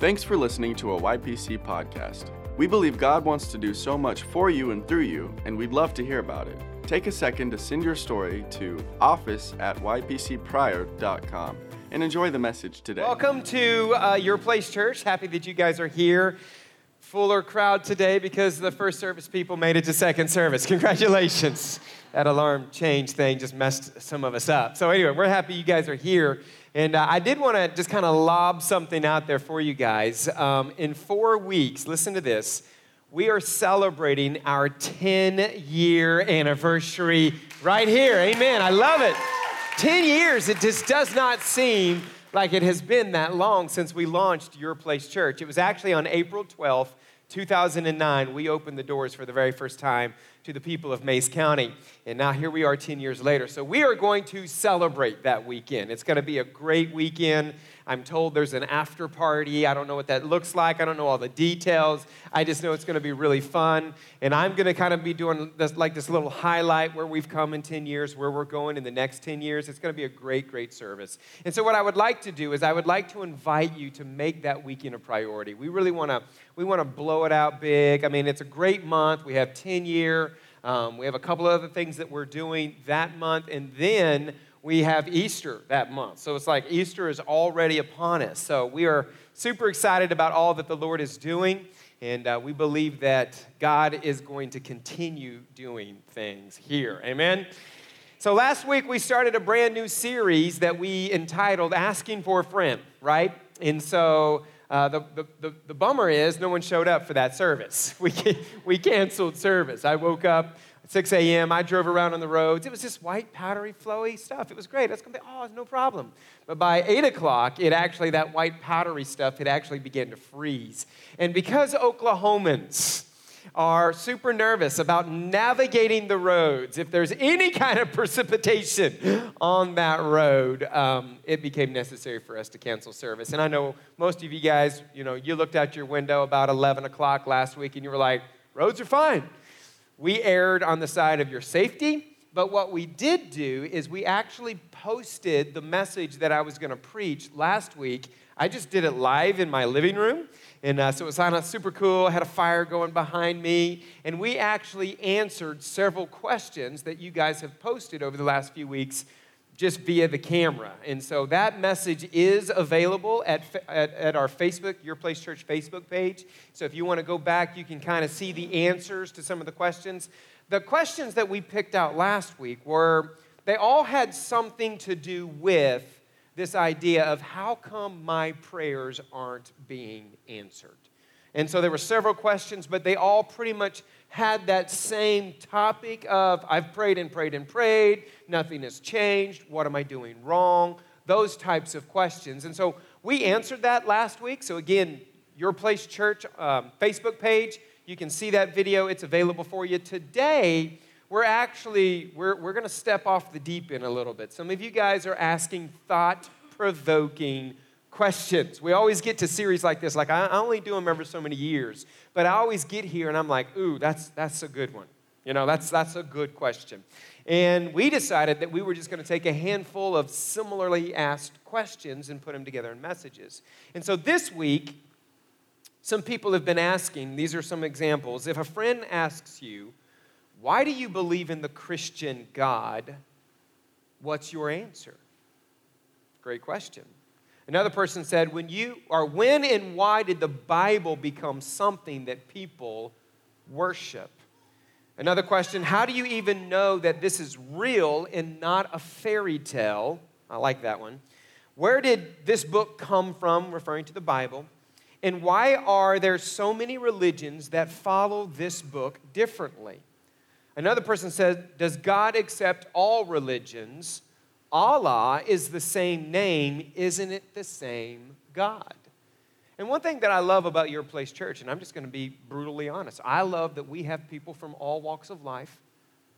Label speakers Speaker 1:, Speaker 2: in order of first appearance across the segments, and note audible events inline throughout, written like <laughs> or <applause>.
Speaker 1: Thanks for listening to a YPC podcast. We believe God wants to do so much for you and through you, and we'd love to hear about it. Take a second to send your story to office at ypcpryor.com and enjoy the message today.
Speaker 2: Welcome to uh, Your Place Church. Happy that you guys are here. Fuller crowd today because the first service people made it to second service. Congratulations. That alarm change thing just messed some of us up. So, anyway, we're happy you guys are here. And uh, I did want to just kind of lob something out there for you guys. Um, in four weeks, listen to this. We are celebrating our 10 year anniversary right here. Amen. I love it. 10 years, it just does not seem like it has been that long since we launched Your Place Church. It was actually on April 12th, 2009, we opened the doors for the very first time to the people of Mayes County. And now here we are 10 years later. So we are going to celebrate that weekend. It's going to be a great weekend. I'm told there's an after party. I don't know what that looks like. I don't know all the details. I just know it's going to be really fun. And I'm going to kind of be doing this, like this little highlight where we've come in 10 years, where we're going in the next 10 years. It's going to be a great, great service. And so what I would like to do is I would like to invite you to make that weekend a priority. We really want to we want to blow it out big. I mean, it's a great month. We have 10 year. Um, we have a couple of other things that we're doing that month, and then we have Easter that month. So it's like Easter is already upon us. So we are super excited about all that the Lord is doing, and uh, we believe that God is going to continue doing things here. Amen. So last week we started a brand new series that we entitled Asking for a Friend, right? And so uh, the, the, the, the, bummer is no one showed up for that service. <laughs> We, we canceled service. I woke up 6 a.m. I drove around on the roads. It was just white, powdery, flowy stuff. It was great. Was going to be, oh, no problem. But by 8 o'clock, it actually, that white, powdery stuff, it actually began to freeze. And because Oklahomans are super nervous about navigating the roads, if there's any kind of precipitation on that road, um, it became necessary for us to cancel service. And I know most of you guys, you know, you looked out your window about 11 o'clock last week and you were like, roads are fine. We erred on the side of your safety, but what we did do is we actually posted the message that I was going to preach last week. I just did it live in my living room. And uh, so it was on super cool. I had a fire going behind me. And we actually answered several questions that you guys have posted over the last few weeks just via the camera. And so that message is available at, at, at, our Facebook, Your Place Church Facebook page. So if you want to go back, you can kind of see the answers to some of the questions. The questions that we picked out last week were, they all had something to do with this idea of how come my prayers aren't being answered. And so there were several questions, but they all pretty much had that same topic of I've prayed and prayed and prayed, nothing has changed, what am I doing wrong? Those types of questions. And so we answered that last week. So again, Your Place Church um, Facebook page, you can see that video. It's available for you. Today, we're actually, we're, we're going to step off the deep end a little bit. Some of you guys are asking thought-provoking questions. We always get to series like this. Like, I only do them every so many years. But I always get here and I'm like, ooh, that's, that's a good one. You know, that's, that's a good question. And we decided that we were just going to take a handful of similarly asked questions and put them together in messages. And so this week, some people have been asking, these are some examples. If a friend asks you, why do you believe in the Christian God? What's your answer? Great question. Another person said, when you or when and why did the Bible become something that people worship? Another question, how do you even know that this is real and not a fairy tale? I like that one. Where did this book come from, referring to the Bible? And why are there so many religions that follow this book differently? Another person said, Does God accept all religions? Allah is the same name, isn't it the same God? And one thing that I love about your place church, and I'm just going to be brutally honest, I love that we have people from all walks of life,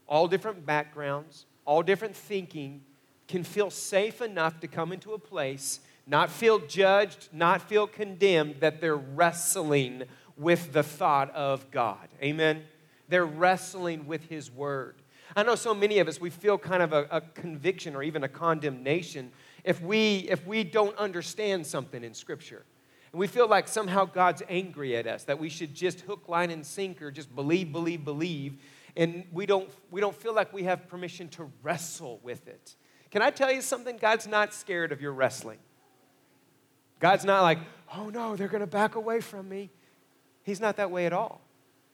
Speaker 2: all different backgrounds, all different thinking, can feel safe enough to come into a place, not feel judged, not feel condemned, that they're wrestling with the thought of God. Amen? They're wrestling with His Word. I know so many of us, we feel kind of a, a conviction or even a condemnation if we, if we don't understand something in Scripture. And we feel like somehow God's angry at us, that we should just hook, line, and sinker, just believe, believe, believe. And we don't, we don't feel like we have permission to wrestle with it. Can I tell you something? God's not scared of your wrestling. God's not like, oh no, they're going to back away from me. He's not that way at all.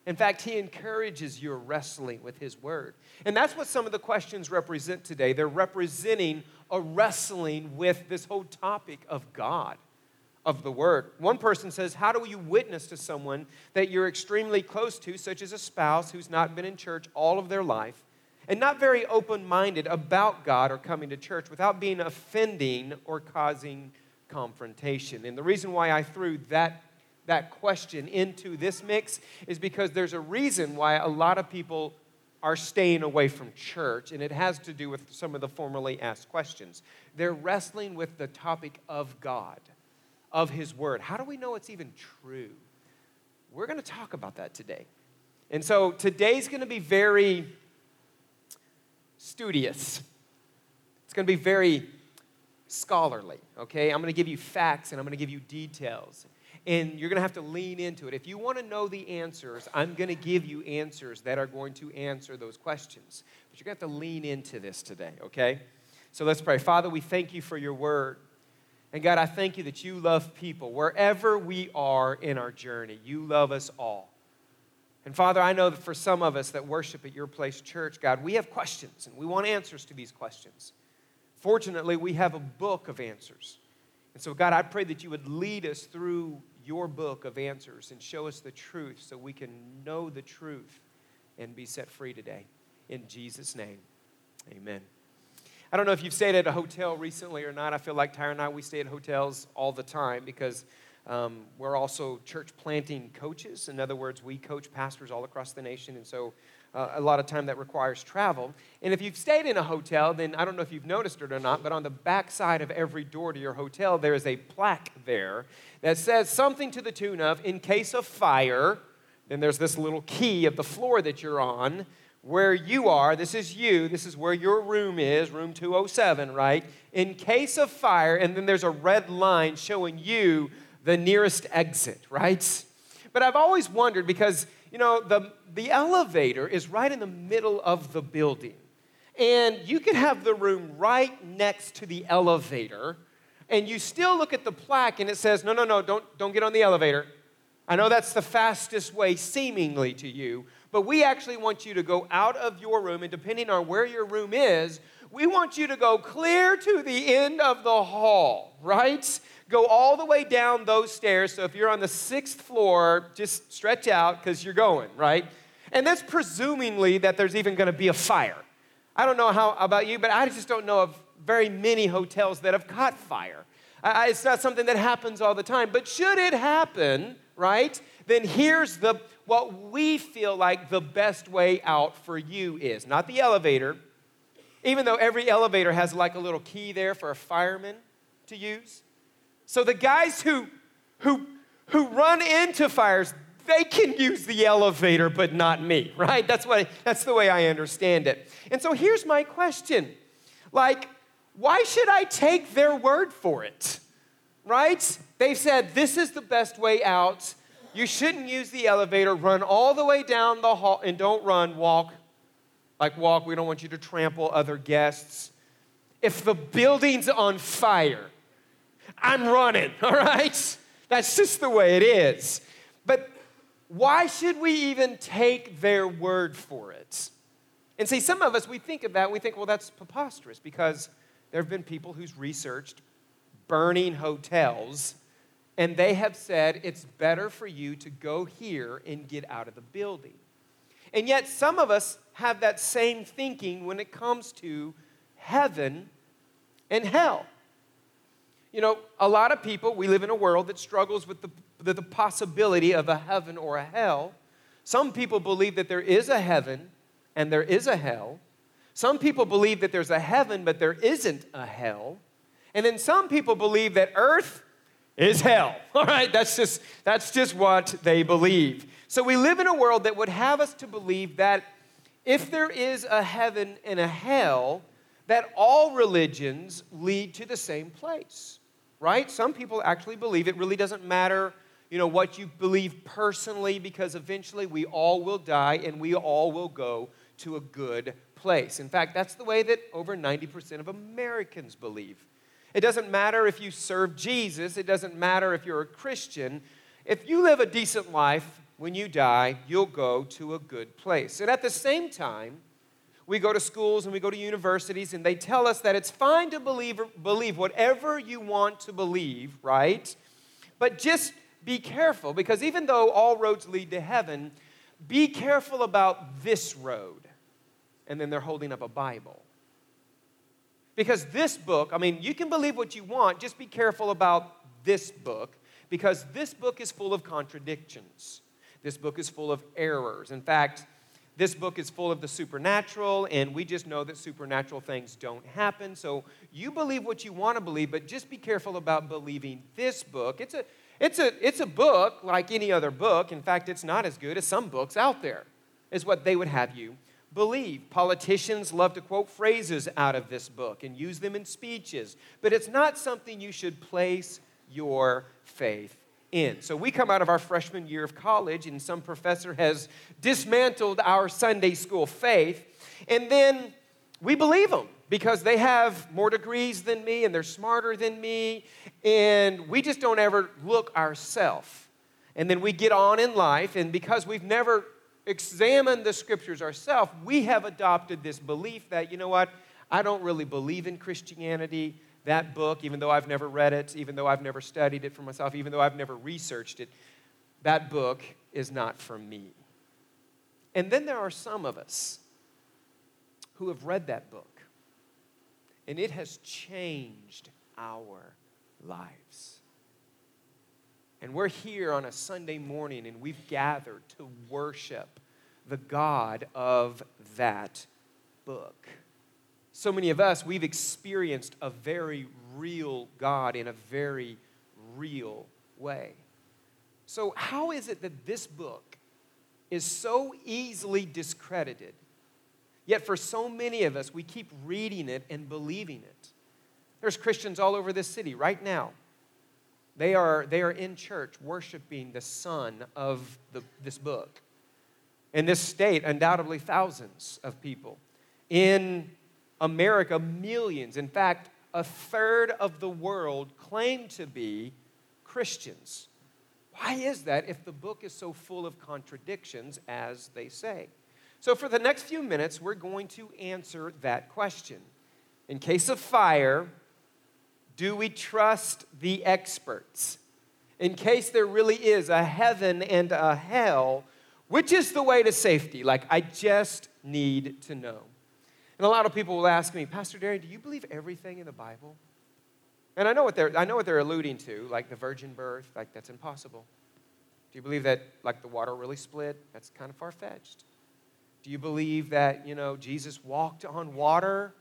Speaker 2: In fact, he encourages your wrestling with his word. And that's what some of the questions represent today. They're representing a wrestling with this whole topic of God, of the word. One person says, How do you witness to someone that you're extremely close to, such as a spouse who's not been in church all of their life, and not very open minded about God or coming to church without being offending or causing confrontation? And the reason why I threw that that question into this mix is because there's a reason why a lot of people are staying away from church, and it has to do with some of the formerly asked questions. They're wrestling with the topic of God, of His Word. How do we know it's even true? We're going to talk about that today. And so today's going to be very studious. It's going to be very scholarly, okay? I'm going to give you facts and I'm going to give you details and you're going to have to lean into it. If you want to know the answers, I'm going to give you answers that are going to answer those questions. But you're going to have to lean into this today, okay? So let's pray. Father, we thank you for your word. And God, I thank you that you love people wherever we are in our journey. You love us all. And Father, I know that for some of us that worship at your place church, God, we have questions and we want answers to these questions. Fortunately, we have a book of answers. And so, God, I pray that you would lead us through your book of answers and show us the truth so we can know the truth and be set free today. In Jesus' name, amen. I don't know if you've stayed at a hotel recently or not. I feel like Tyra and I, we stay at hotels all the time because um, we're also church planting coaches. In other words, we coach pastors all across the nation. And so a lot of time that requires travel. And if you've stayed in a hotel, then I don't know if you've noticed it or not, but on the back side of every door to your hotel, there is a plaque there that says something to the tune of, in case of fire, then there's this little key of the floor that you're on. Where you are, this is you, this is where your room is, room 207, right? In case of fire, and then there's a red line showing you the nearest exit, right? But I've always wondered because you know, the, the elevator is right in the middle of the building. And you could have the room right next to the elevator, and you still look at the plaque and it says, no, no, no, don't, don't get on the elevator. I know that's the fastest way, seemingly, to you, but we actually want you to go out of your room, and depending on where your room is, we want you to go clear to the end of the hall, right? Go all the way down those stairs. So if you're on the sixth floor, just stretch out because you're going, right? And that's presumingly that there's even going to be a fire. I don't know how about you, but I just don't know of very many hotels that have caught fire. I, it's not something that happens all the time. But should it happen, right? Then here's the what we feel like the best way out for you is not the elevator, even though every elevator has like a little key there for a fireman to use. So the guys who, who, who run into fires, they can use the elevator, but not me, <laughs> right? That's, what, that's the way I understand it. And so here's my question like, why should I take their word for it? Right? They've said this is the best way out. You shouldn't use the elevator. Run all the way down the hall and don't run, walk. Like, walk. We don't want you to trample other guests. If the building's on fire, I'm running, <laughs> all right? That's just the way it is. But why should we even take their word for it? And see, some of us, we think of that, we think, well, that's preposterous because there have been people who's researched burning hotels, and they have said it's better for you to go here and get out of the building. And yet, some of us have that same thinking when it comes to heaven and hell. You know, a lot of people, we live in a world that struggles with the, the, the possibility of a heaven or a hell. Some people believe that there is a heaven and there is a hell. Some people believe that there's a heaven, but there isn't a hell. And then some people believe that earth is hell. <laughs> All right, that's just, that's just what they believe. So we live in a world that would have us to believe that if there is a heaven and a hell, that all religions lead to the same place. right? Some people actually believe it really doesn't matter, you know, what you believe personally because eventually we all will die and we all will go to a good place. In fact, that's the way that over 90% of Americans believe. It doesn't matter if you serve Jesus, it doesn't matter if you're a Christian. If you live a decent life, when you die, you'll go to a good place. And at the same time, we go to schools and we go to universities and they tell us that it's fine to believe, believe whatever you want to believe, right? But just be careful because even though all roads lead to heaven, be careful about this road. And then they're holding up a Bible. Because this book, I mean, you can believe what you want, just be careful about this book because this book is full of contradictions. This book is full of errors. In fact, this book is full of the supernatural, and we just know that supernatural things don't happen. So you believe what you want to believe, but just be careful about believing this book. It's a, it's a, it's a book like any other book. In fact, it's not as good as some books out there, is what they would have you believe. Politicians love to quote phrases out of this book and use them in speeches, but it's not something you should place your faith in. So we come out of our freshman year of college, and some professor has dismantled our Sunday school faith, and then we believe them because they have more degrees than me and they're smarter than me, and we just don't ever look ourselves. And then we get on in life, and because we've never examined the scriptures ourselves, we have adopted this belief that, you know what, I don't really believe in Christianity that book, even though I've never read it, even though I've never studied it for myself, even though I've never researched it, that book is not for me. And then there are some of us who have read that book, and it has changed our lives. And we're here on a Sunday morning, and we've gathered to worship the God of that book so many of us, we've experienced a very real God in a very real way. So, how is it that this book is so easily discredited? Yet, for so many of us, we keep reading it and believing it. There's Christians all over this city right now. They are, they are in church worshiping the Son of the, this book. In this state, undoubtedly thousands of people. In America, millions, in fact, a third of the world claim to be Christians. Why is that if the book is so full of contradictions as they say? So, for the next few minutes, we're going to answer that question. In case of fire, do we trust the experts? In case there really is a heaven and a hell, which is the way to safety? Like, I just need to know. And a lot of people will ask me, Pastor Darian, do you believe everything in the Bible? And I know what they're, I know what they're alluding to, like the virgin birth, like that's impossible. Do you believe that, like, the water really split? That's kind of far fetched. Do you believe that, you know, Jesus walked on water?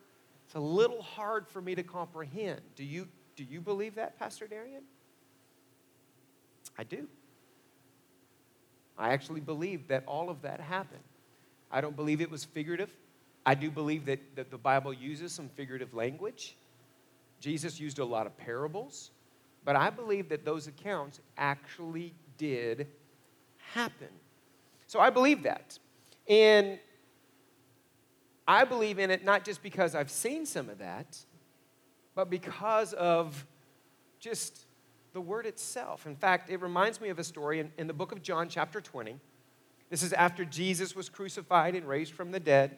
Speaker 2: It's a little hard for me to comprehend. Do you, do you believe that, Pastor Darian? I do. I actually believe that all of that happened. I don't believe it was figurative. I do believe that, that the Bible uses some figurative language. Jesus used a lot of parables, but I believe that those accounts actually did happen. So I believe that. And I believe in it not just because I've seen some of that, but because of just the word itself. In fact, it reminds me of a story in, in the book of John, chapter 20. This is after Jesus was crucified and raised from the dead.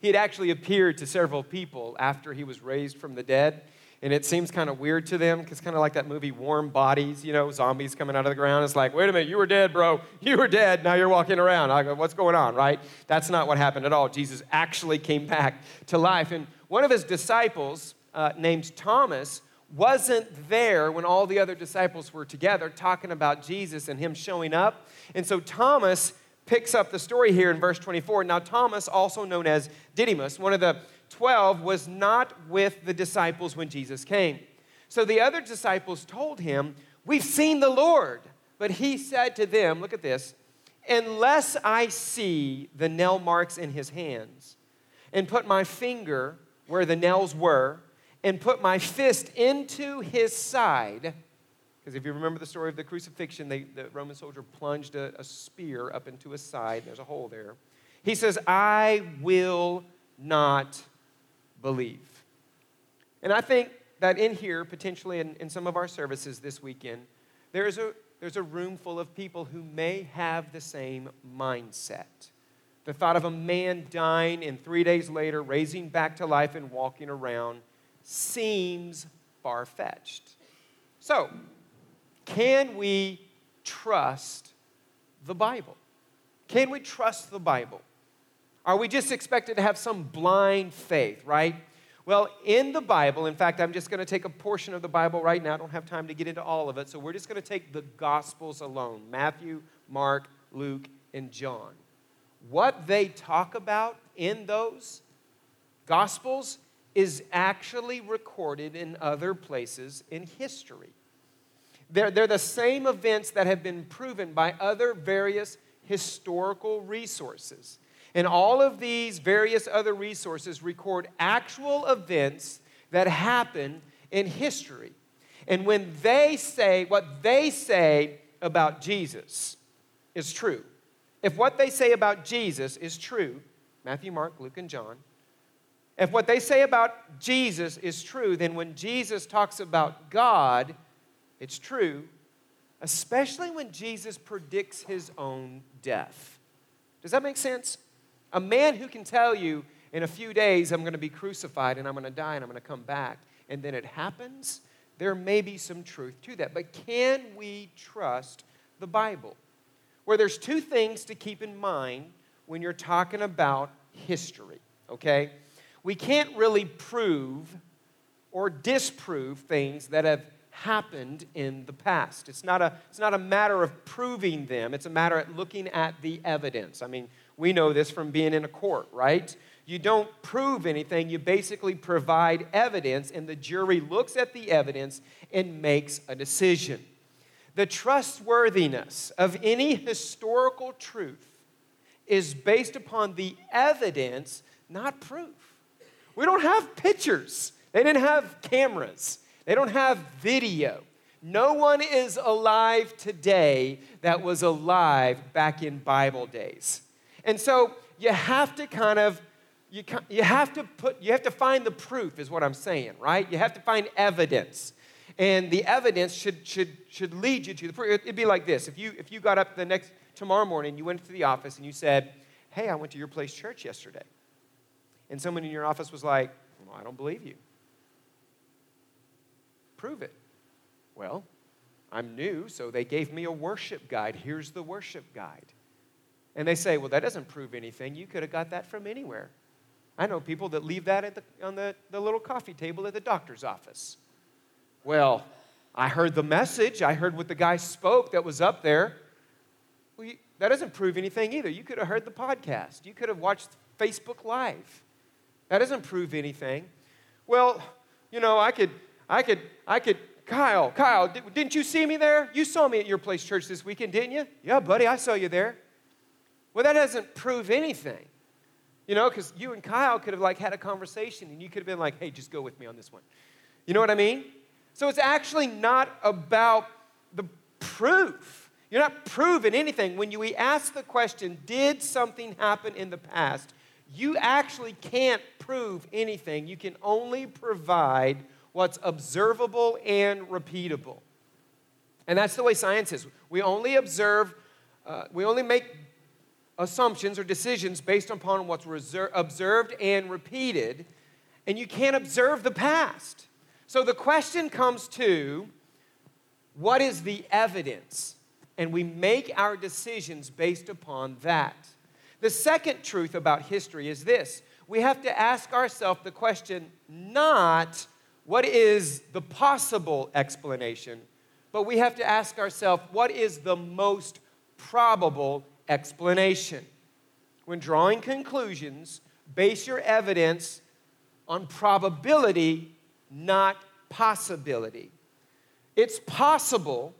Speaker 2: He had actually appeared to several people after he was raised from the dead. And it seems kind of weird to them because kind of like that movie Warm Bodies, you know, zombies coming out of the ground. It's like, wait a minute, you were dead, bro. You were dead. Now you're walking around. I go, what's going on, right? That's not what happened at all. Jesus actually came back to life. And one of his disciples, uh, named Thomas, wasn't there when all the other disciples were together talking about Jesus and him showing up. And so Thomas picks up the story here in verse 24. Now, Thomas, also known as Didymus, one of the 12, was not with the disciples when Jesus came. So the other disciples told him, We've seen the Lord. But he said to them, Look at this, unless I see the nail marks in his hands and put my finger where the nails were and put my fist into his side. Because if you remember the story of the crucifixion, they, the Roman soldier plunged a, a spear up into his side. There's a hole there. He says, I will not believe. And I think that in here, potentially in, in some of our services this weekend, there's a, there's a room full of people who may have the same mindset. The thought of a man dying and three days later raising back to life and walking around seems far fetched. So, can we trust the Bible? Can we trust the Bible? Are we just expected to have some blind faith, right? Well, in the Bible, in fact, I'm just going to take a portion of the Bible right now. I don't have time to get into all of it. So we're just going to take the Gospels alone Matthew, Mark, Luke, and John. What they talk about in those Gospels is actually recorded in other places in history. They're, they're the same events that have been proven by other various historical resources. And all of these various other resources record actual events that happen in history. And when they say what they say about Jesus is true, if what they say about Jesus is true, Matthew, Mark, Luke, and John, if what they say about Jesus is true, then when Jesus talks about God, it's true, especially when Jesus predicts his own death. Does that make sense? A man who can tell you in a few days, I'm going to be crucified and I'm going to die and I'm going to come back, and then it happens, there may be some truth to that. But can we trust the Bible? Where there's two things to keep in mind when you're talking about history, okay? We can't really prove or disprove things that have happened in the past. It's not a, it's not a matter of proving them, it's a matter of looking at the evidence. I mean, we know this from being in a court, right? You don't prove anything, you basically provide evidence, and the jury looks at the evidence and makes a decision. The trustworthiness of any historical truth is based upon the evidence, not proof. We don't have pictures, they didn't have cameras, they don't have video. No one is alive today that was alive back in Bible days. And so you have to kind of you, you have to put you have to find the proof is what i'm saying right? You have to find evidence. And the evidence should should should lead you to the proof. It'd be like this. If you if you got up the next tomorrow morning you went to the office and you said hey i went to your place church yesterday. And someone in your office was like well, i don't believe you prove it well i'm new so they gave me a worship guide here's the worship guide and they say, well, that doesn't prove anything. You could have got that from anywhere. I know people that leave that at the, on the, the little coffee table at the doctor's office. Well, I heard the message. I heard what the guy spoke that was up there. Well, you, that doesn't prove anything either. You could have heard the podcast. You could have watched Facebook Live. That doesn't prove anything. Well, you know, I could, I could, I could, Kyle, Kyle, didn't you see me there? You saw me at your place church this weekend, didn't you? Yeah, buddy, I saw you there. Well, that doesn't prove anything. You know, because you and Kyle could have like had a conversation and you could have been like, hey, just go with me on this one. You know what I mean? So it's actually not about the proof. You're not proving anything. When you ask the question, did something happen in the past? You actually can't prove anything. You can only provide what's observable and repeatable. And that's the way science is. We only observe, uh, we only make assumptions or decisions based upon what's observed and repeated, and you can't observe the past. So the question comes to what is the evidence? And we make our decisions based upon that. The second truth about history is this we have to ask ourselves the question not what is the possible explanation, but we have to ask ourselves what is the most probable explanation. When drawing conclusions, base your evidence on probability, not possibility. It's possible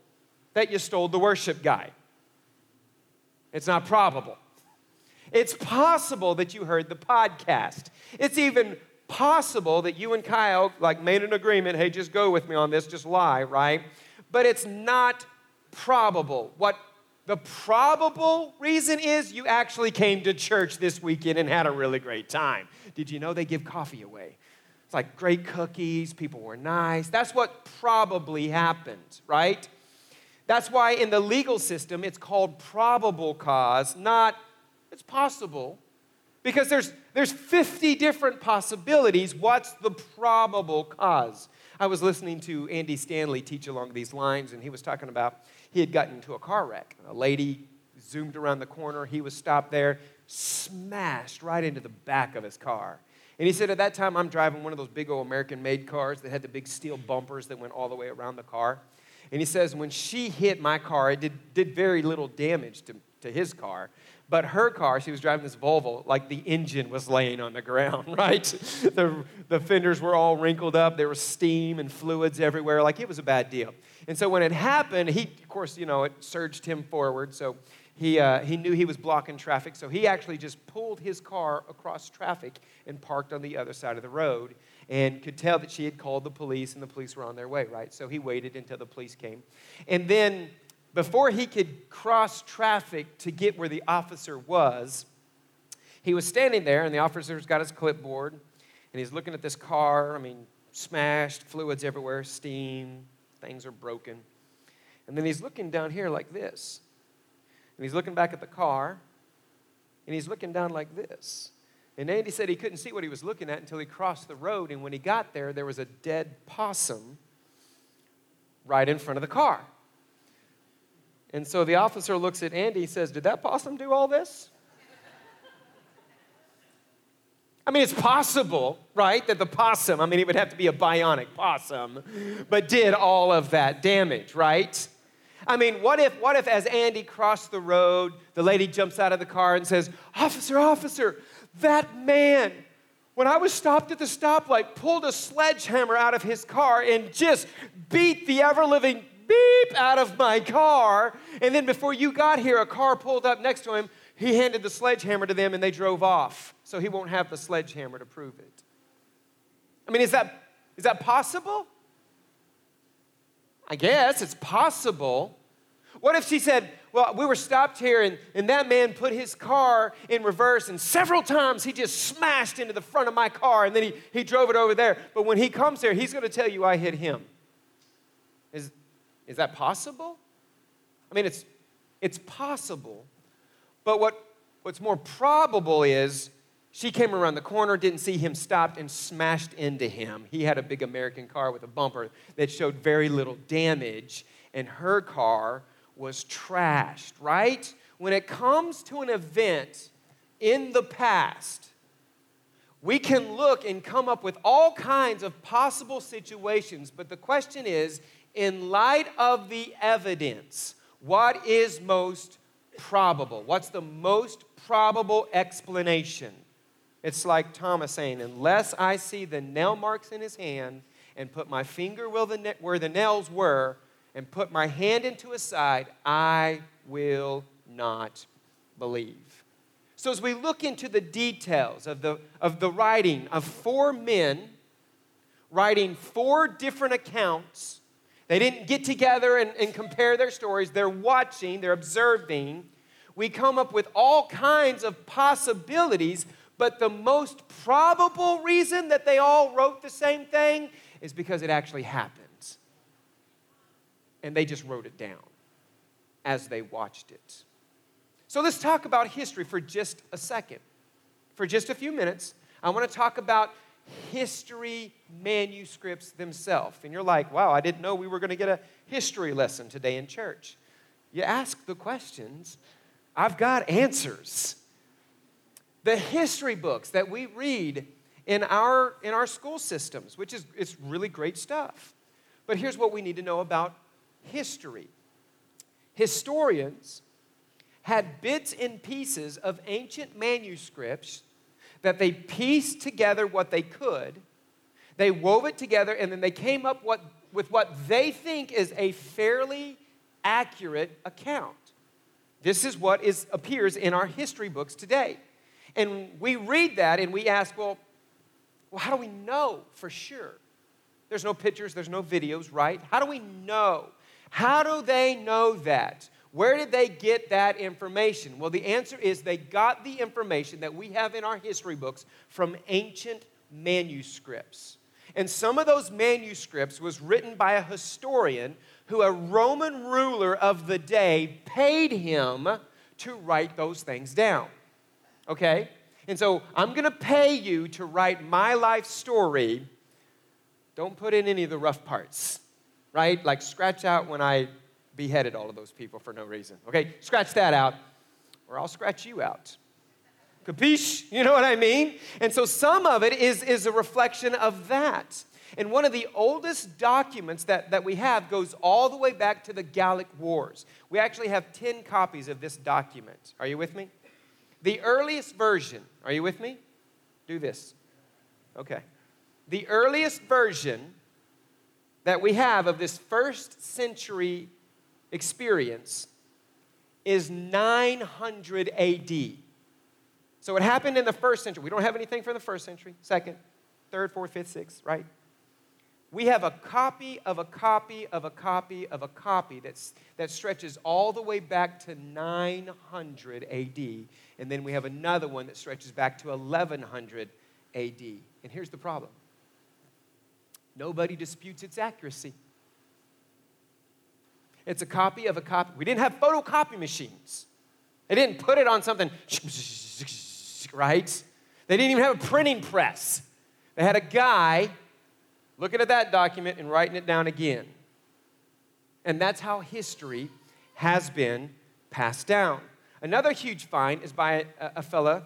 Speaker 2: that you stole the worship guide. It's not probable. It's possible that you heard the podcast. It's even possible that you and Kyle like made an agreement, hey, just go with me on this, just lie, right? But it's not probable. What the probable reason is you actually came to church this weekend and had a really great time. Did you know they give coffee away? It's like great cookies, people were nice. That's what probably happened, right? That's why in the legal system it's called probable cause, not it's possible. Because there's, there's 50 different possibilities. What's the probable cause? I was listening to Andy Stanley teach along these lines, and he was talking about he had gotten into a car wreck. A lady zoomed around the corner, he was stopped there, smashed right into the back of his car. And he said, At that time, I'm driving one of those big old American made cars that had the big steel bumpers that went all the way around the car. And he says, When she hit my car, it did, did very little damage to, to his car. But her car, she was driving this Volvo, like the engine was laying on the ground, <laughs> right? the, the fenders were all wrinkled up. There was steam and fluids everywhere. Like it was a bad deal. And so when it happened, he, of course, you know, it surged him forward. So he, uh, he knew he was blocking traffic. So he actually just pulled his car across traffic and parked on the other side of the road and could tell that she had called the police and the police were on their way, right? So he waited until the police came. And then before he could cross traffic to get where the officer was, he was standing there, and the officer's got his clipboard, and he's looking at this car. I mean, smashed, fluids everywhere, steam, things are broken. And then he's looking down here like this. And he's looking back at the car, and he's looking down like this. And Andy said he couldn't see what he was looking at until he crossed the road, and when he got there, there was a dead possum right in front of the car. And so the officer looks at Andy and says, Did that possum do all this? I mean, it's possible, right, that the possum, I mean, it would have to be a bionic possum, but did all of that damage, right? I mean, what if, what if as Andy crossed the road, the lady jumps out of the car and says, Officer, officer, that man, when I was stopped at the stoplight, pulled a sledgehammer out of his car and just beat the ever living beep out of my car. And then before you got here, a car pulled up next to him. He handed the sledgehammer to them and they drove off. So he won't have the sledgehammer to prove it. I mean, is that, is that possible? I guess it's possible. What if she said, Well, we were stopped here and, and that man put his car in reverse and several times he just smashed into the front of my car and then he, he drove it over there. But when he comes here, he's going to tell you I hit him. Is, that possible? I mean, it's, it's possible, but what, what's more probable is she came around the corner, didn't see him, stopped, and smashed into him. He had a big American car with a bumper that showed very little damage, and her car was trashed, right? When it comes to an event in the past, we can look and come up with all kinds of possible situations, but the question is in light of the evidence, what is most probable? What's the most probable explanation? It's like Thomas saying, Unless I see the nail marks in his hand and put my finger where the, nails were and put my hand into his side, I will not believe. So, as we look into the details of the, of the writing of four men writing four different accounts they didn't get together and, and compare their stories. They're watching, they're observing. We come up with all kinds of possibilities, but the most probable reason that they all wrote the same thing is because it actually happens. And they just wrote it down as they watched it. So let's talk about history for just a second. For just a few minutes, I want to talk about history manuscripts themselves. And you're like, wow, I didn't know we were going to get a history lesson today in church. You ask the questions, I've got answers. The history books that we read in our, in our school systems, which is it's really great stuff. But here's what we need to know about history historians had bits and pieces of ancient manuscripts that they pieced together what they could, they wove it together, and then they came up what, with what they think is a fairly accurate account. This is what is, appears in our history books today. And we read that and we ask, well, Well, how do we know for sure? There's no pictures, there's no videos, right? How do we know? How do they know that? Where did they get that information? Well, the answer is they got the information that we have in our history books from ancient manuscripts. And some of those manuscripts was written by a historian who a Roman ruler of the day paid him to write those things down. Okay? And so I'm going to pay you to write my life story. Don't put in any of the rough parts, right? Like scratch out when I beheaded all of those people for no reason. Okay, scratch that out, or I'll scratch you out. Capiche? You know what I mean? And so some of it is, is a reflection of that. And one of the oldest documents that, that we have goes all the way back to the Gallic Wars. We actually have 10 copies of this document. Are you with me? The earliest version, are you with me? Do this. Okay. The earliest version that we have of this first century experience is 900 AD. So it happened in the first century. We don't have anything from the first century, second, third, fourth, fifth, sixth, right? We have a copy of a copy of a copy of a copy that's, that stretches all the way back to 900 AD. And then we have another one that stretches back to 1100 AD. And here's the problem nobody disputes its accuracy. It's a copy of a copy. We didn't have photocopy machines. They didn't put it on something, right? They didn't even have a printing press. They had a guy looking at that document and writing it down again. And that's how history has been passed down. Another huge find is by a, a fella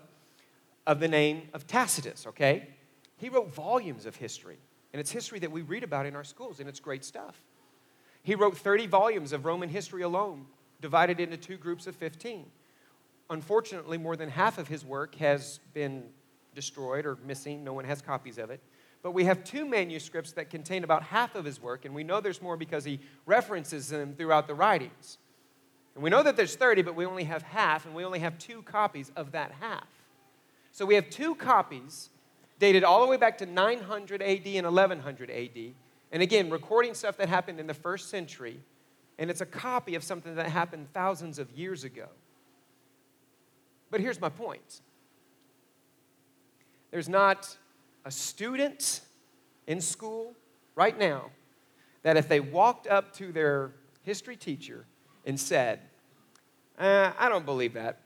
Speaker 2: of the name of Tacitus, okay? He wrote volumes of history, and it's history that we read about in our schools, and it's great stuff. He wrote 30 volumes of Roman history alone, divided into two groups of 15. Unfortunately, more than half of his work has been destroyed or missing. No one has copies of it. But we have two manuscripts that contain about half of his work, and we know there's more because he references them throughout the writings. And we know that there's 30, but we only have half, and we only have two copies of that half. So we have two copies dated all the way back to 900 AD and 1100 AD and again, recording stuff that happened in the first century, and it's a copy of something that happened thousands of years ago. But here's my point there's not a student in school right now that if they walked up to their history teacher and said, uh, I don't believe that.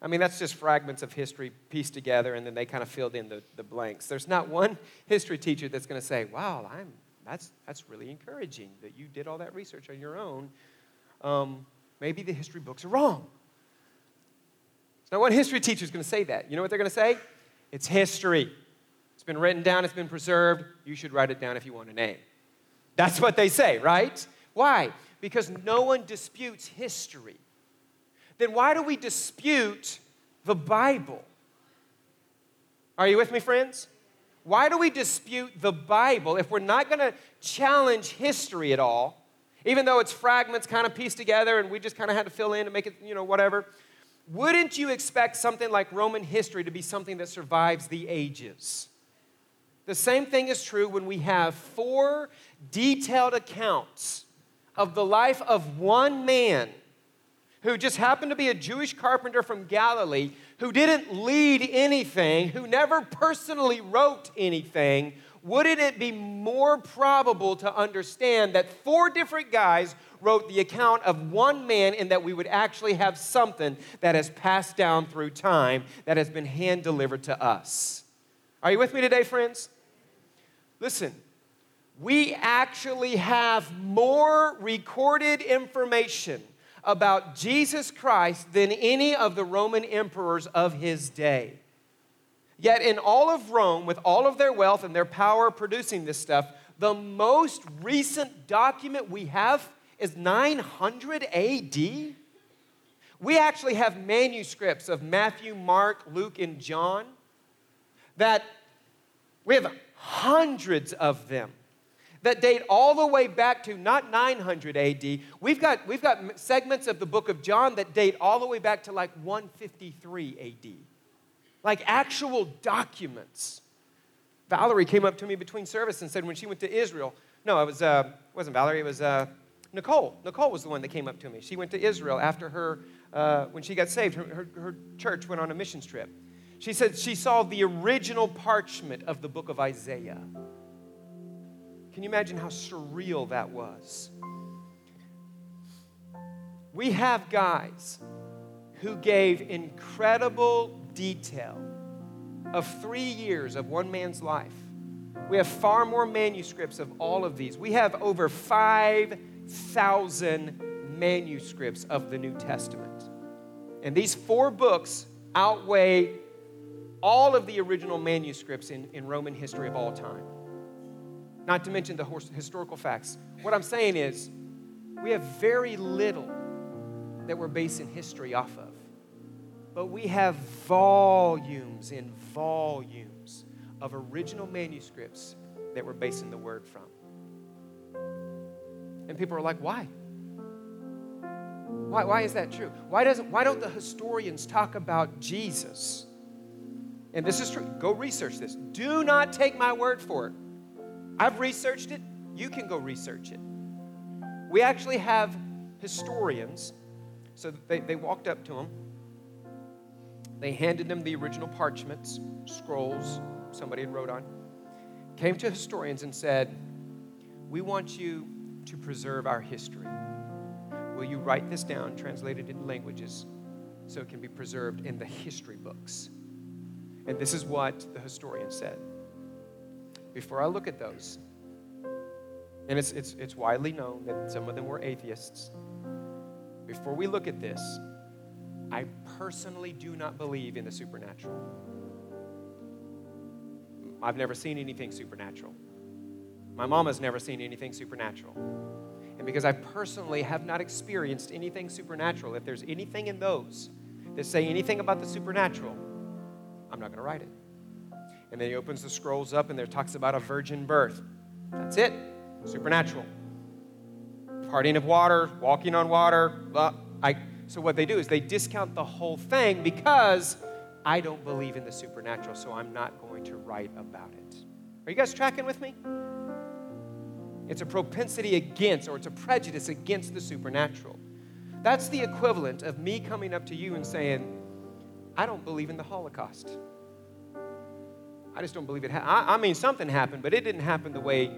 Speaker 2: I mean, that's just fragments of history pieced together, and then they kind of filled in the, the blanks. There's not one history teacher that's going to say, Wow, I'm, that's, that's really encouraging that you did all that research on your own. Um, maybe the history books are wrong. There's not one history teacher is going to say that. You know what they're going to say? It's history. It's been written down, it's been preserved. You should write it down if you want a name. That's what they say, right? Why? Because no one disputes history then why do we dispute the Bible? Are you with me, friends? Why do we dispute the Bible if we're not going to challenge history at all, even though it's fragments kind of pieced together and we just kind of had to fill in to make it, you know, whatever? Wouldn't you expect something like Roman history to be something that survives the ages? The same thing is true when we have four detailed accounts of the life of one man who just happened to be a Jewish carpenter from Galilee, who didn't lead anything, who never personally wrote anything, wouldn't it be more probable to understand that four different guys wrote the account of one man and that we would actually have something that has passed down through time that has been hand delivered to us? Are you with me today, friends? Listen, we actually have more recorded information about Jesus Christ than any of the Roman emperors of his day. Yet, in all of Rome, with all of their wealth and their power producing this stuff, the most recent document we have is 900 AD. We actually have manuscripts of Matthew, Mark, Luke, and John that we have hundreds of them that date all the way back to not 900 AD. We've got, we've got segments of the book of John that date all the way back to like 153 AD. Like actual documents Valerie came up to me between service and said when she went to Israel, no, it was, uh, wasn't Valerie, it was uh, Nicole. Nicole was the one that came up to me. She went to Israel after her, uh, when she got saved, her, her, her church went on a missions trip. She said she saw the original parchment of the book of Isaiah. Can you imagine how surreal that was? We have guys who gave incredible detail of three years of one man's life. We have far more manuscripts of all of these. We have over 5,000 manuscripts of the New Testament. And these four books outweigh all of the original manuscripts in, in Roman history of all time. Not to mention the historical facts. What I'm saying is, we have very little that we're basing history off of. But we have volumes and volumes of original manuscripts that we're basing the word from. And people are like, why? Why, why is that true? Why, doesn't, why don't the historians talk about Jesus? And this is true. Go research this. Do not take my word for it. I've researched it. You can go research it. We actually have historians. So they, they walked up to him. They handed him the original parchments, scrolls somebody had wrote on. Came to historians and said, We want you to preserve our history. Will you write this down, translate it into languages, so it can be preserved in the history books? And this is what the historian said. Before I look at those, and it's, it's, it's widely known that some of them were atheists. Before we look at this, I personally do not believe in the supernatural. I've never seen anything supernatural. My mom has never seen anything supernatural. And because I personally have not experienced anything supernatural, if there's anything in those that say anything about the supernatural, I'm not going to write it. And then he opens the scrolls up and there talks about a virgin birth. That's it. Supernatural. Parting of water, walking on water. I, so what they do is they discount the whole thing because I don't believe in the supernatural, so I'm not going to write about it. Are you guys tracking with me? It's a propensity against, or it's a prejudice against the supernatural. That's the equivalent of me coming up to you and saying, I don't believe in the Holocaust. I just don't believe it. Ha- I, I mean, something happened, but it didn't happen the way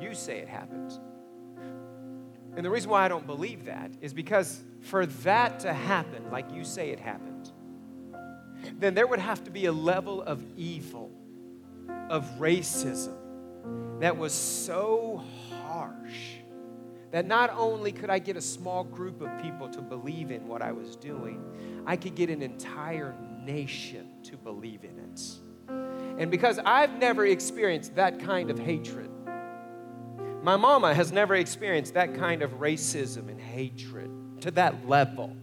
Speaker 2: you say it happened. And the reason why I don't believe that is because for that to happen like you say it happened, then there would have to be a level of evil, of racism, that was so harsh that not only could I get a small group of people to believe in what I was doing, I could get an entire nation to believe in it. And because I've never experienced that kind of hatred, my mama has never experienced that kind of racism and hatred to that level.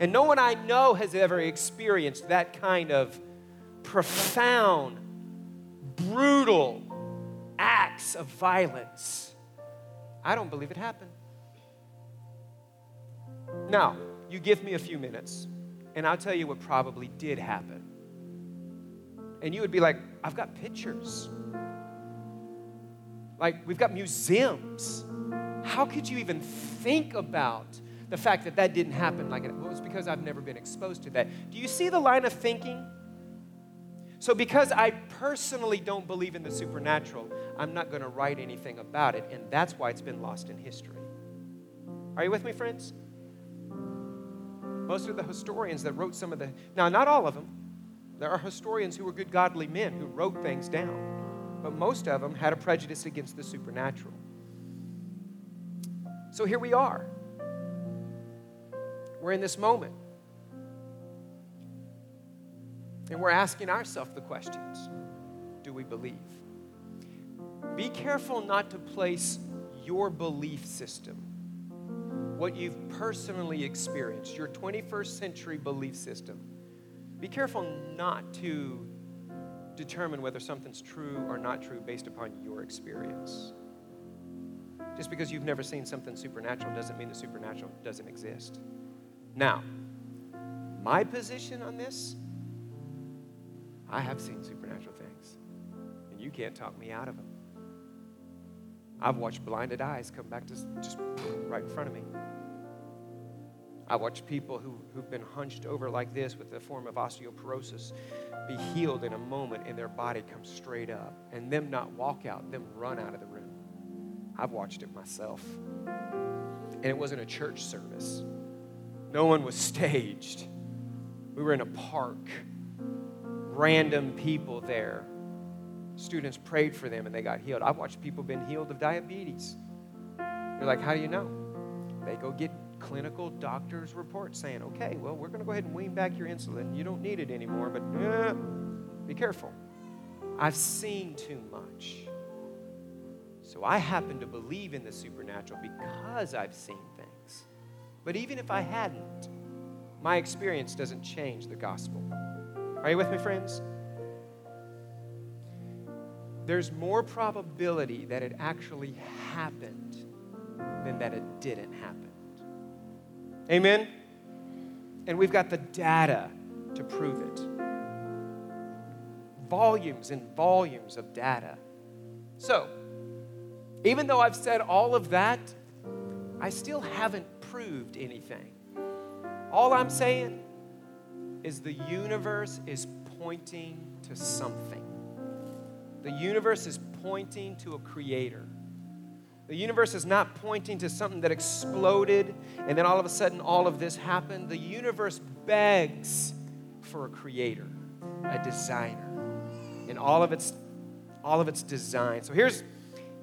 Speaker 2: And no one I know has ever experienced that kind of profound, brutal acts of violence I don't believe it happened. Now, you give me a few minutes, and I'll tell you what probably did happen. And you would be like, I've got pictures. Like, we've got museums. How could you even think about the fact that that didn't happen? Like, well, it's because I've never been exposed to that. Do you see the line of thinking? So, because I personally don't believe in the supernatural, I'm not going to write anything about it, and that's why it's been lost in history. Are you with me, friends? Most of the historians that wrote some of the, now, not all of them, there are historians who were good, godly men who wrote things down, but most of them had a prejudice against the supernatural. So here we are. We're in this moment. And we're asking ourselves the questions Do we believe? Be careful not to place your belief system, what you've personally experienced, your 21st century belief system. Be careful not to determine whether something's true or not true based upon your experience. Just because you've never seen something supernatural doesn't mean the supernatural doesn't exist. Now, my position on this I have seen supernatural things. And you can't talk me out of them. I've watched blinded eyes come back to just right in front of me. I watch people who, who've been hunched over like this with a form of osteoporosis be healed in a moment and their body comes straight up and them not walk out, them run out of the room. I've watched it myself. And it wasn't a church service, no one was <laughs> staged. We were in a park, random people there. Students prayed for them and they got healed. I've watched people been healed of diabetes. You're like, how do you know? They go get clinical doctor's report saying, okay, well, we're going to go ahead and wean back your insulin. You don't need it anymore, but uh, be careful. I've seen too much. So I happen to believe in the supernatural because I've seen things. But even if I hadn't, my experience doesn't change the gospel. Are you with me, friends? There's more probability that it actually happened than that it didn't happen. Amen? And we've got the data to prove it. Volumes and volumes of data. So, even though I've said all of that, I still haven't proved anything. All I'm saying is the universe is pointing to something. The universe is pointing to a creator. The universe is not pointing to something that exploded and then all of a sudden all of this happened. The universe begs for a creator, a designer, in all of its all of its design. So here's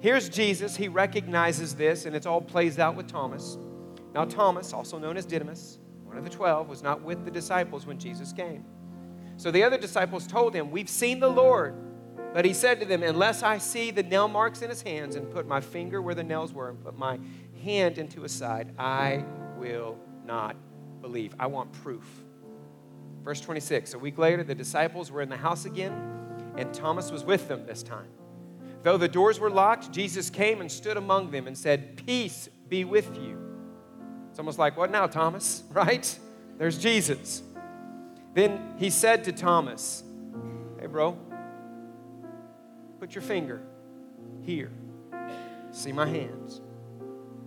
Speaker 2: here's Jesus. He recognizes this and it's all plays out with Thomas. Now Thomas, also known as Didymus, one of the 12, was not with the disciples when Jesus came. So the other disciples told him, "We've seen the Lord." But he said to them, Unless I see the nail marks in his hands and put my finger where the nails were and put my hand into his side, I will not believe. I want proof. Verse 26 A week later, the disciples were in the house again, and Thomas was with them this time. Though the doors were locked, Jesus came and stood among them and said, Peace be with you. It's almost like, What now, Thomas? <laughs> Right? There's Jesus. Then he said to Thomas, Hey, bro, Put your finger here. See my hands.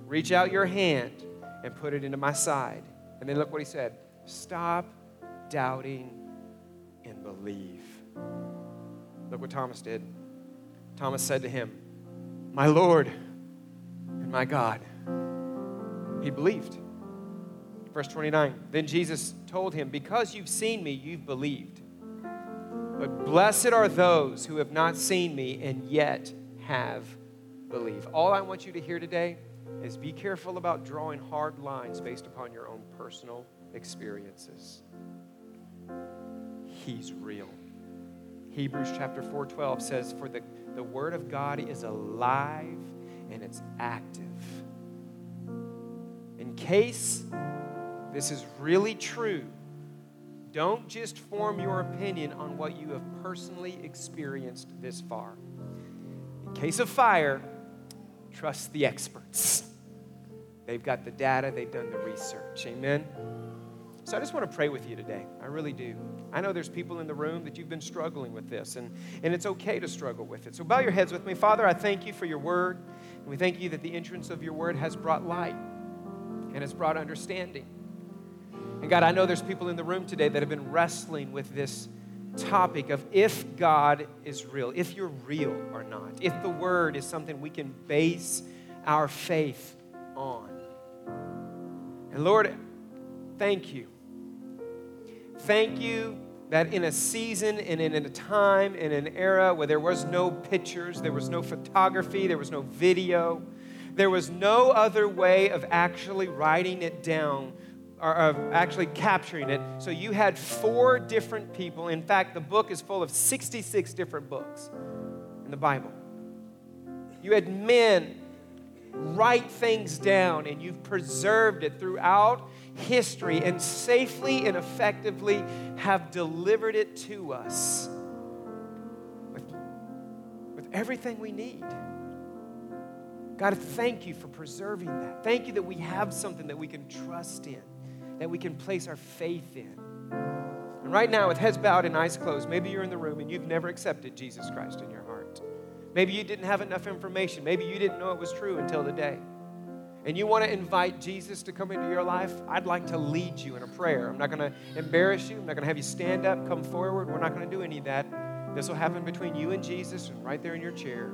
Speaker 2: Reach out your hand and put it into my side. And then look what he said Stop doubting and believe. Look what Thomas did. Thomas said to him, My Lord and my God. He believed. Verse 29 Then Jesus told him, Because you've seen me, you've believed. But blessed are those who have not seen me and yet have believed. All I want you to hear today is be careful about drawing hard lines based upon your own personal experiences. He's real. Hebrews chapter 4:12 says, For the, the word of God is alive and it's active. In case this is really true, don't just form your opinion on what you have personally experienced this far. In case of fire, trust the experts. They've got the data, they've done the research. Amen? So I just want to pray with you today. I really do. I know there's people in the room that you've been struggling with this, and, and it's okay to struggle with it. So bow your heads with me. Father, I thank you for your word, and we thank you that the entrance of your word has brought light and has brought understanding. And God, I know there's people in the room today that have been wrestling with this topic of if God is real, if you're real or not, if the Word is something we can base our faith on. And Lord, thank you. Thank you that in a season and in a time and an era where there was no pictures, there was no photography, there was no video, there was no other way of actually writing it down of actually capturing it. So you had four different people. In fact, the book is full of 66 different books in the Bible. You had men write things down, and you've preserved it throughout history and safely and effectively have delivered it to us with, with everything we need. God, thank you for preserving that. Thank you that we have something that we can trust in that we can place our faith in. And right now, with heads bowed and eyes closed, maybe you're in the room and you've never accepted Jesus Christ in your heart. Maybe you didn't have enough information. Maybe you didn't know it was true until today. And you want to invite Jesus to come into your life, I'd like to lead you in a prayer. I'm not going to embarrass you. I'm not going to have you stand up, come forward. We're not going to do any of that. This will happen between you and Jesus and right there in your chair.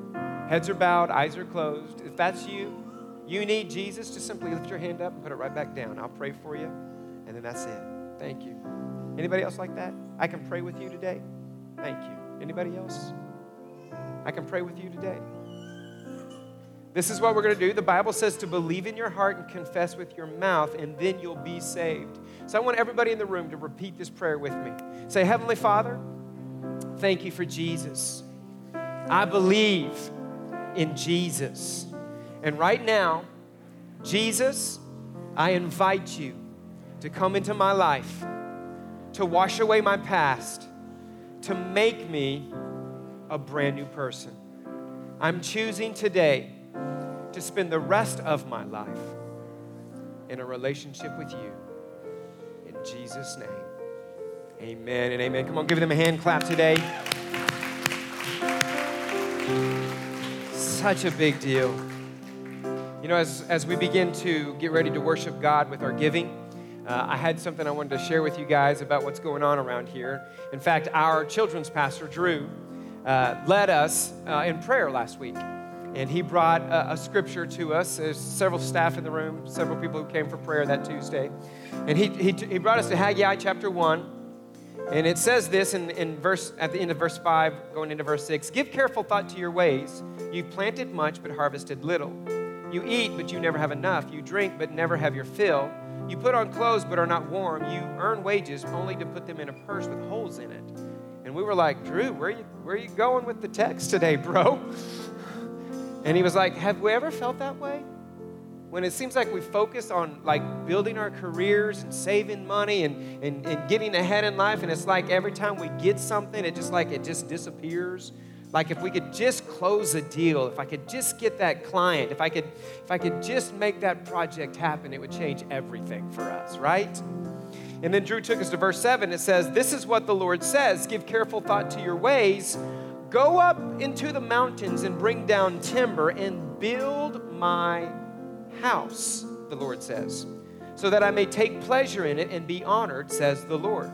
Speaker 2: Heads are bowed, eyes are closed. If that's you, you need Jesus, just simply lift your hand up and put it right back down. I'll pray for you, and then that's it. Thank you. Anybody else like that? I can pray with you today. Thank you. Anybody else? I can pray with you today. This is what we're going to do. The Bible says to believe in your heart and confess with your mouth, and then you'll be saved. So I want everybody in the room to repeat this prayer with me. Say, Heavenly Father, thank you for Jesus. I believe in Jesus. And right now, Jesus, I invite you to come into my life, to wash away my past, to make me a brand new person. I'm choosing today to spend the rest of my life in a relationship with you. In Jesus' name, amen and amen. Come on, give them a hand clap today. Such a big deal. You know, as, as we begin to get ready to worship God with our giving, uh, I had something I wanted to share with you guys about what's going on around here. In fact, our children's pastor, Drew, uh, led us uh, in prayer last week and he brought a, a, scripture to us. There's several staff in the room, several people who came for prayer that Tuesday. And he, he, he brought us to Haggai chapter 1. And it says this in, in verse, at the end of verse 5, going into verse 6 Give careful thought to your ways. You've planted much, but harvested little. You eat, but you never have enough. You drink, but never have your fill. You put on clothes, but are not warm. You earn wages only to put them in a purse with holes in it. And we were like, Drew, where are you, where are you going with the text today, bro? <laughs> And he was like, Have we ever felt that way? When it seems like we focus on like building our careers and saving money and, and, and getting ahead in life, and it's like every time we get something, it just like it just disappears. Like if we could just close a deal, if I could just get that client, if I could, if I could just make that project happen, it would change everything for us, right? And then Drew took us to verse 7. It says, This is what the Lord says Give careful thought to your ways Go up into the mountains and bring down timber and build my house, the Lord says, so that I may take pleasure in it and be honored, says the Lord.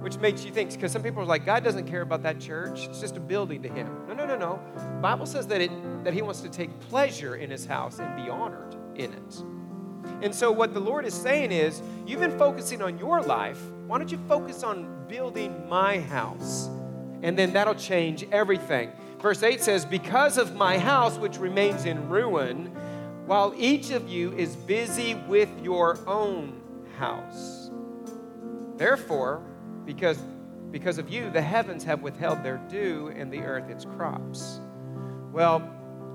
Speaker 2: Which makes you think, because some people are like, God doesn't care about that church. It's just a building to him. No, no, no, no. Bible says that, it, that he wants to take pleasure in his house and be honored in it. And so, what the Lord is saying is, you've been focusing on your life. Why don't you focus on building my house? and then that'll change everything. Verse 8 says, Because of my house, which remains in ruin, while each of you is busy with your own house. Therefore, because, because of you, the heavens have withheld their dew and the earth its crops. Well,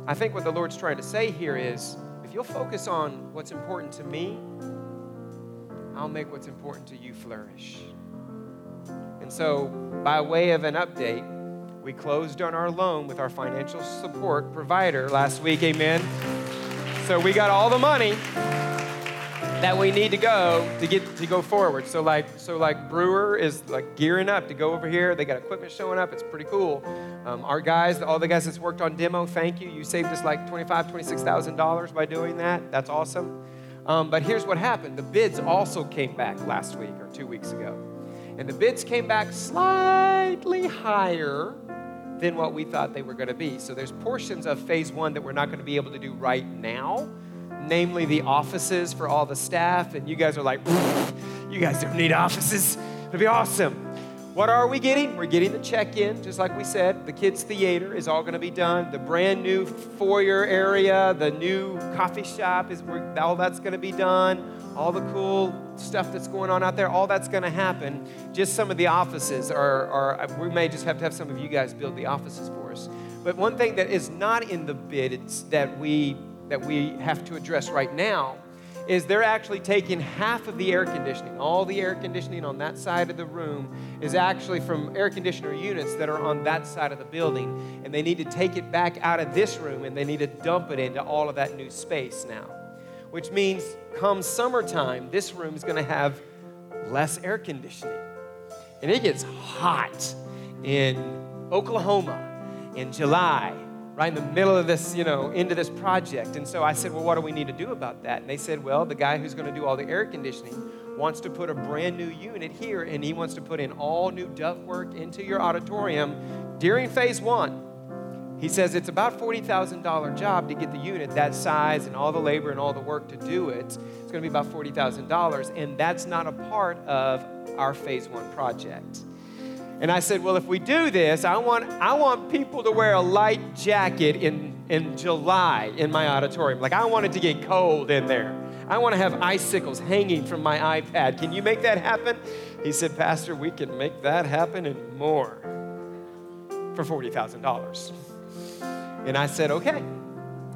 Speaker 2: I think what the Lord's trying to say here is if you'll focus on what's important to me, I'll make what's important to you flourish. And so, by way of an update, we closed on our loan with our financial support provider last week. Amen. So we got all the money that we need to go to get to go forward. So like so like Brewer is like gearing up to go over here. They got equipment showing up. It's pretty cool. Um, our guys, all the guys that's worked on demo, thank you. You saved us like twenty-five, twenty-six thousand dollars by doing that. That's awesome. Um, but here's what happened: the bids also came back last week or two weeks ago. And the bids came back slightly higher than what we thought they were going to be. So there's portions of phase one that we're not going to be able to do right now, namely the offices for all the staff. And you guys are like, you guys don't need offices. It'll be awesome. What are we getting? We're getting the check in, just like we said. The kids' theater is all going to be done. The brand new foyer area, the new coffee shop, is all that's going to be done. All the cool stuff that's going on out there, all that's going to happen. Just some of the offices are, are, we may just have to have some of you guys build the offices for us. But one thing that is not in the bid that we that we have to address right now is they're actually taking half of the air conditioning. All the air conditioning on that side of the room is actually from air conditioner units that are on that side of the building. And they need to take it back out of this room and they need to dump it into all of that new space now. Which means come summertime, this room is going to have less air conditioning. And it gets hot in Oklahoma in July right in the middle of this, you know, into this project. And so I said, well, what do we need to do about that? And they said, well, the guy who's going to do all the air conditioning wants to put a brand new unit here, and he wants to put in all new ductwork into your auditorium during phase one. He says it's about $40,000 job to get the unit that size and all the labor and all the work to do it. It's going to be about $40,000, and that's not a part of our phase one project. And I said, well, if we do this, I want, I want people to wear a light jacket in, in July in my auditorium. Like, I want it to get cold in there. I want to have icicles hanging from my iPad. Can you make that happen? He said, Pastor, we can make that happen and more for $40,000. And I said, okay.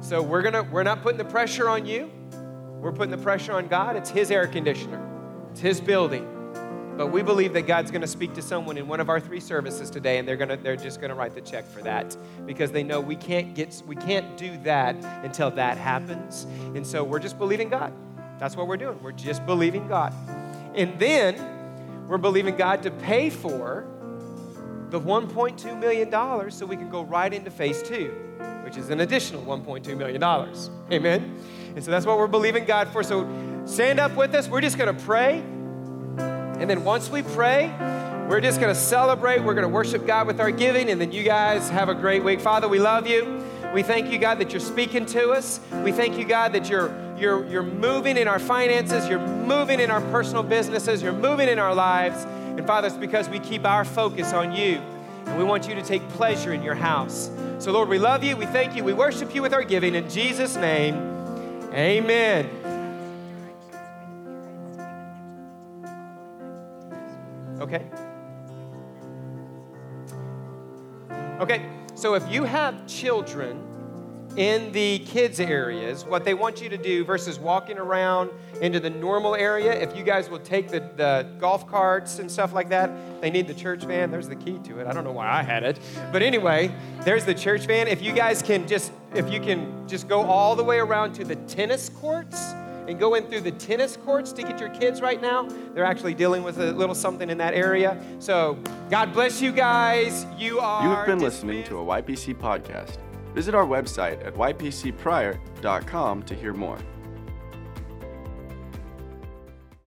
Speaker 2: So we're gonna we're not putting the pressure on you. We're putting the pressure on God. It's his air conditioner. It's his building. But we believe that God's going to speak to someone in one of our three services today, and they're going to they're just going to write the check for that because they know we can't get we can't do that until that happens. And so we're just believing God. That's what we're doing. We're just believing God. And then we're believing God to pay for the $1.2 million so we can go right into phase two, which is an additional $1.2 million. Amen? And so that's what we're believing God for. So stand up with us. We're just going to pray. And then once we pray, we're just going to celebrate. We're going to worship God with our giving. And then you guys have a great week. Father, we love you. We thank you, God, that you're speaking to us. We thank you, God, that you're, you're, you're moving in our finances. You're moving in our personal businesses. You're moving in our lives. And Father, it's because we keep our focus on you. And we want you to take pleasure in your house. So, Lord, we love you. We thank you. We worship you with our giving. In Jesus' name, amen. Okay? Okay, so if you have children in the kids' areas, what they want you to do versus walking around into the normal area, if you guys will take the, the golf carts and stuff like that, they need the church van. There's the key to it. I don't know why I had it. But anyway, there's the church van. If you guys can just, if you can just go all the way around to the tennis courts, and go in through the tennis courts to get your kids right now. They're actually dealing with a little something in that area. So, God bless you guys. You are.
Speaker 1: You have been listening to a YPC podcast. Visit our website at ypcpryor.com to hear more.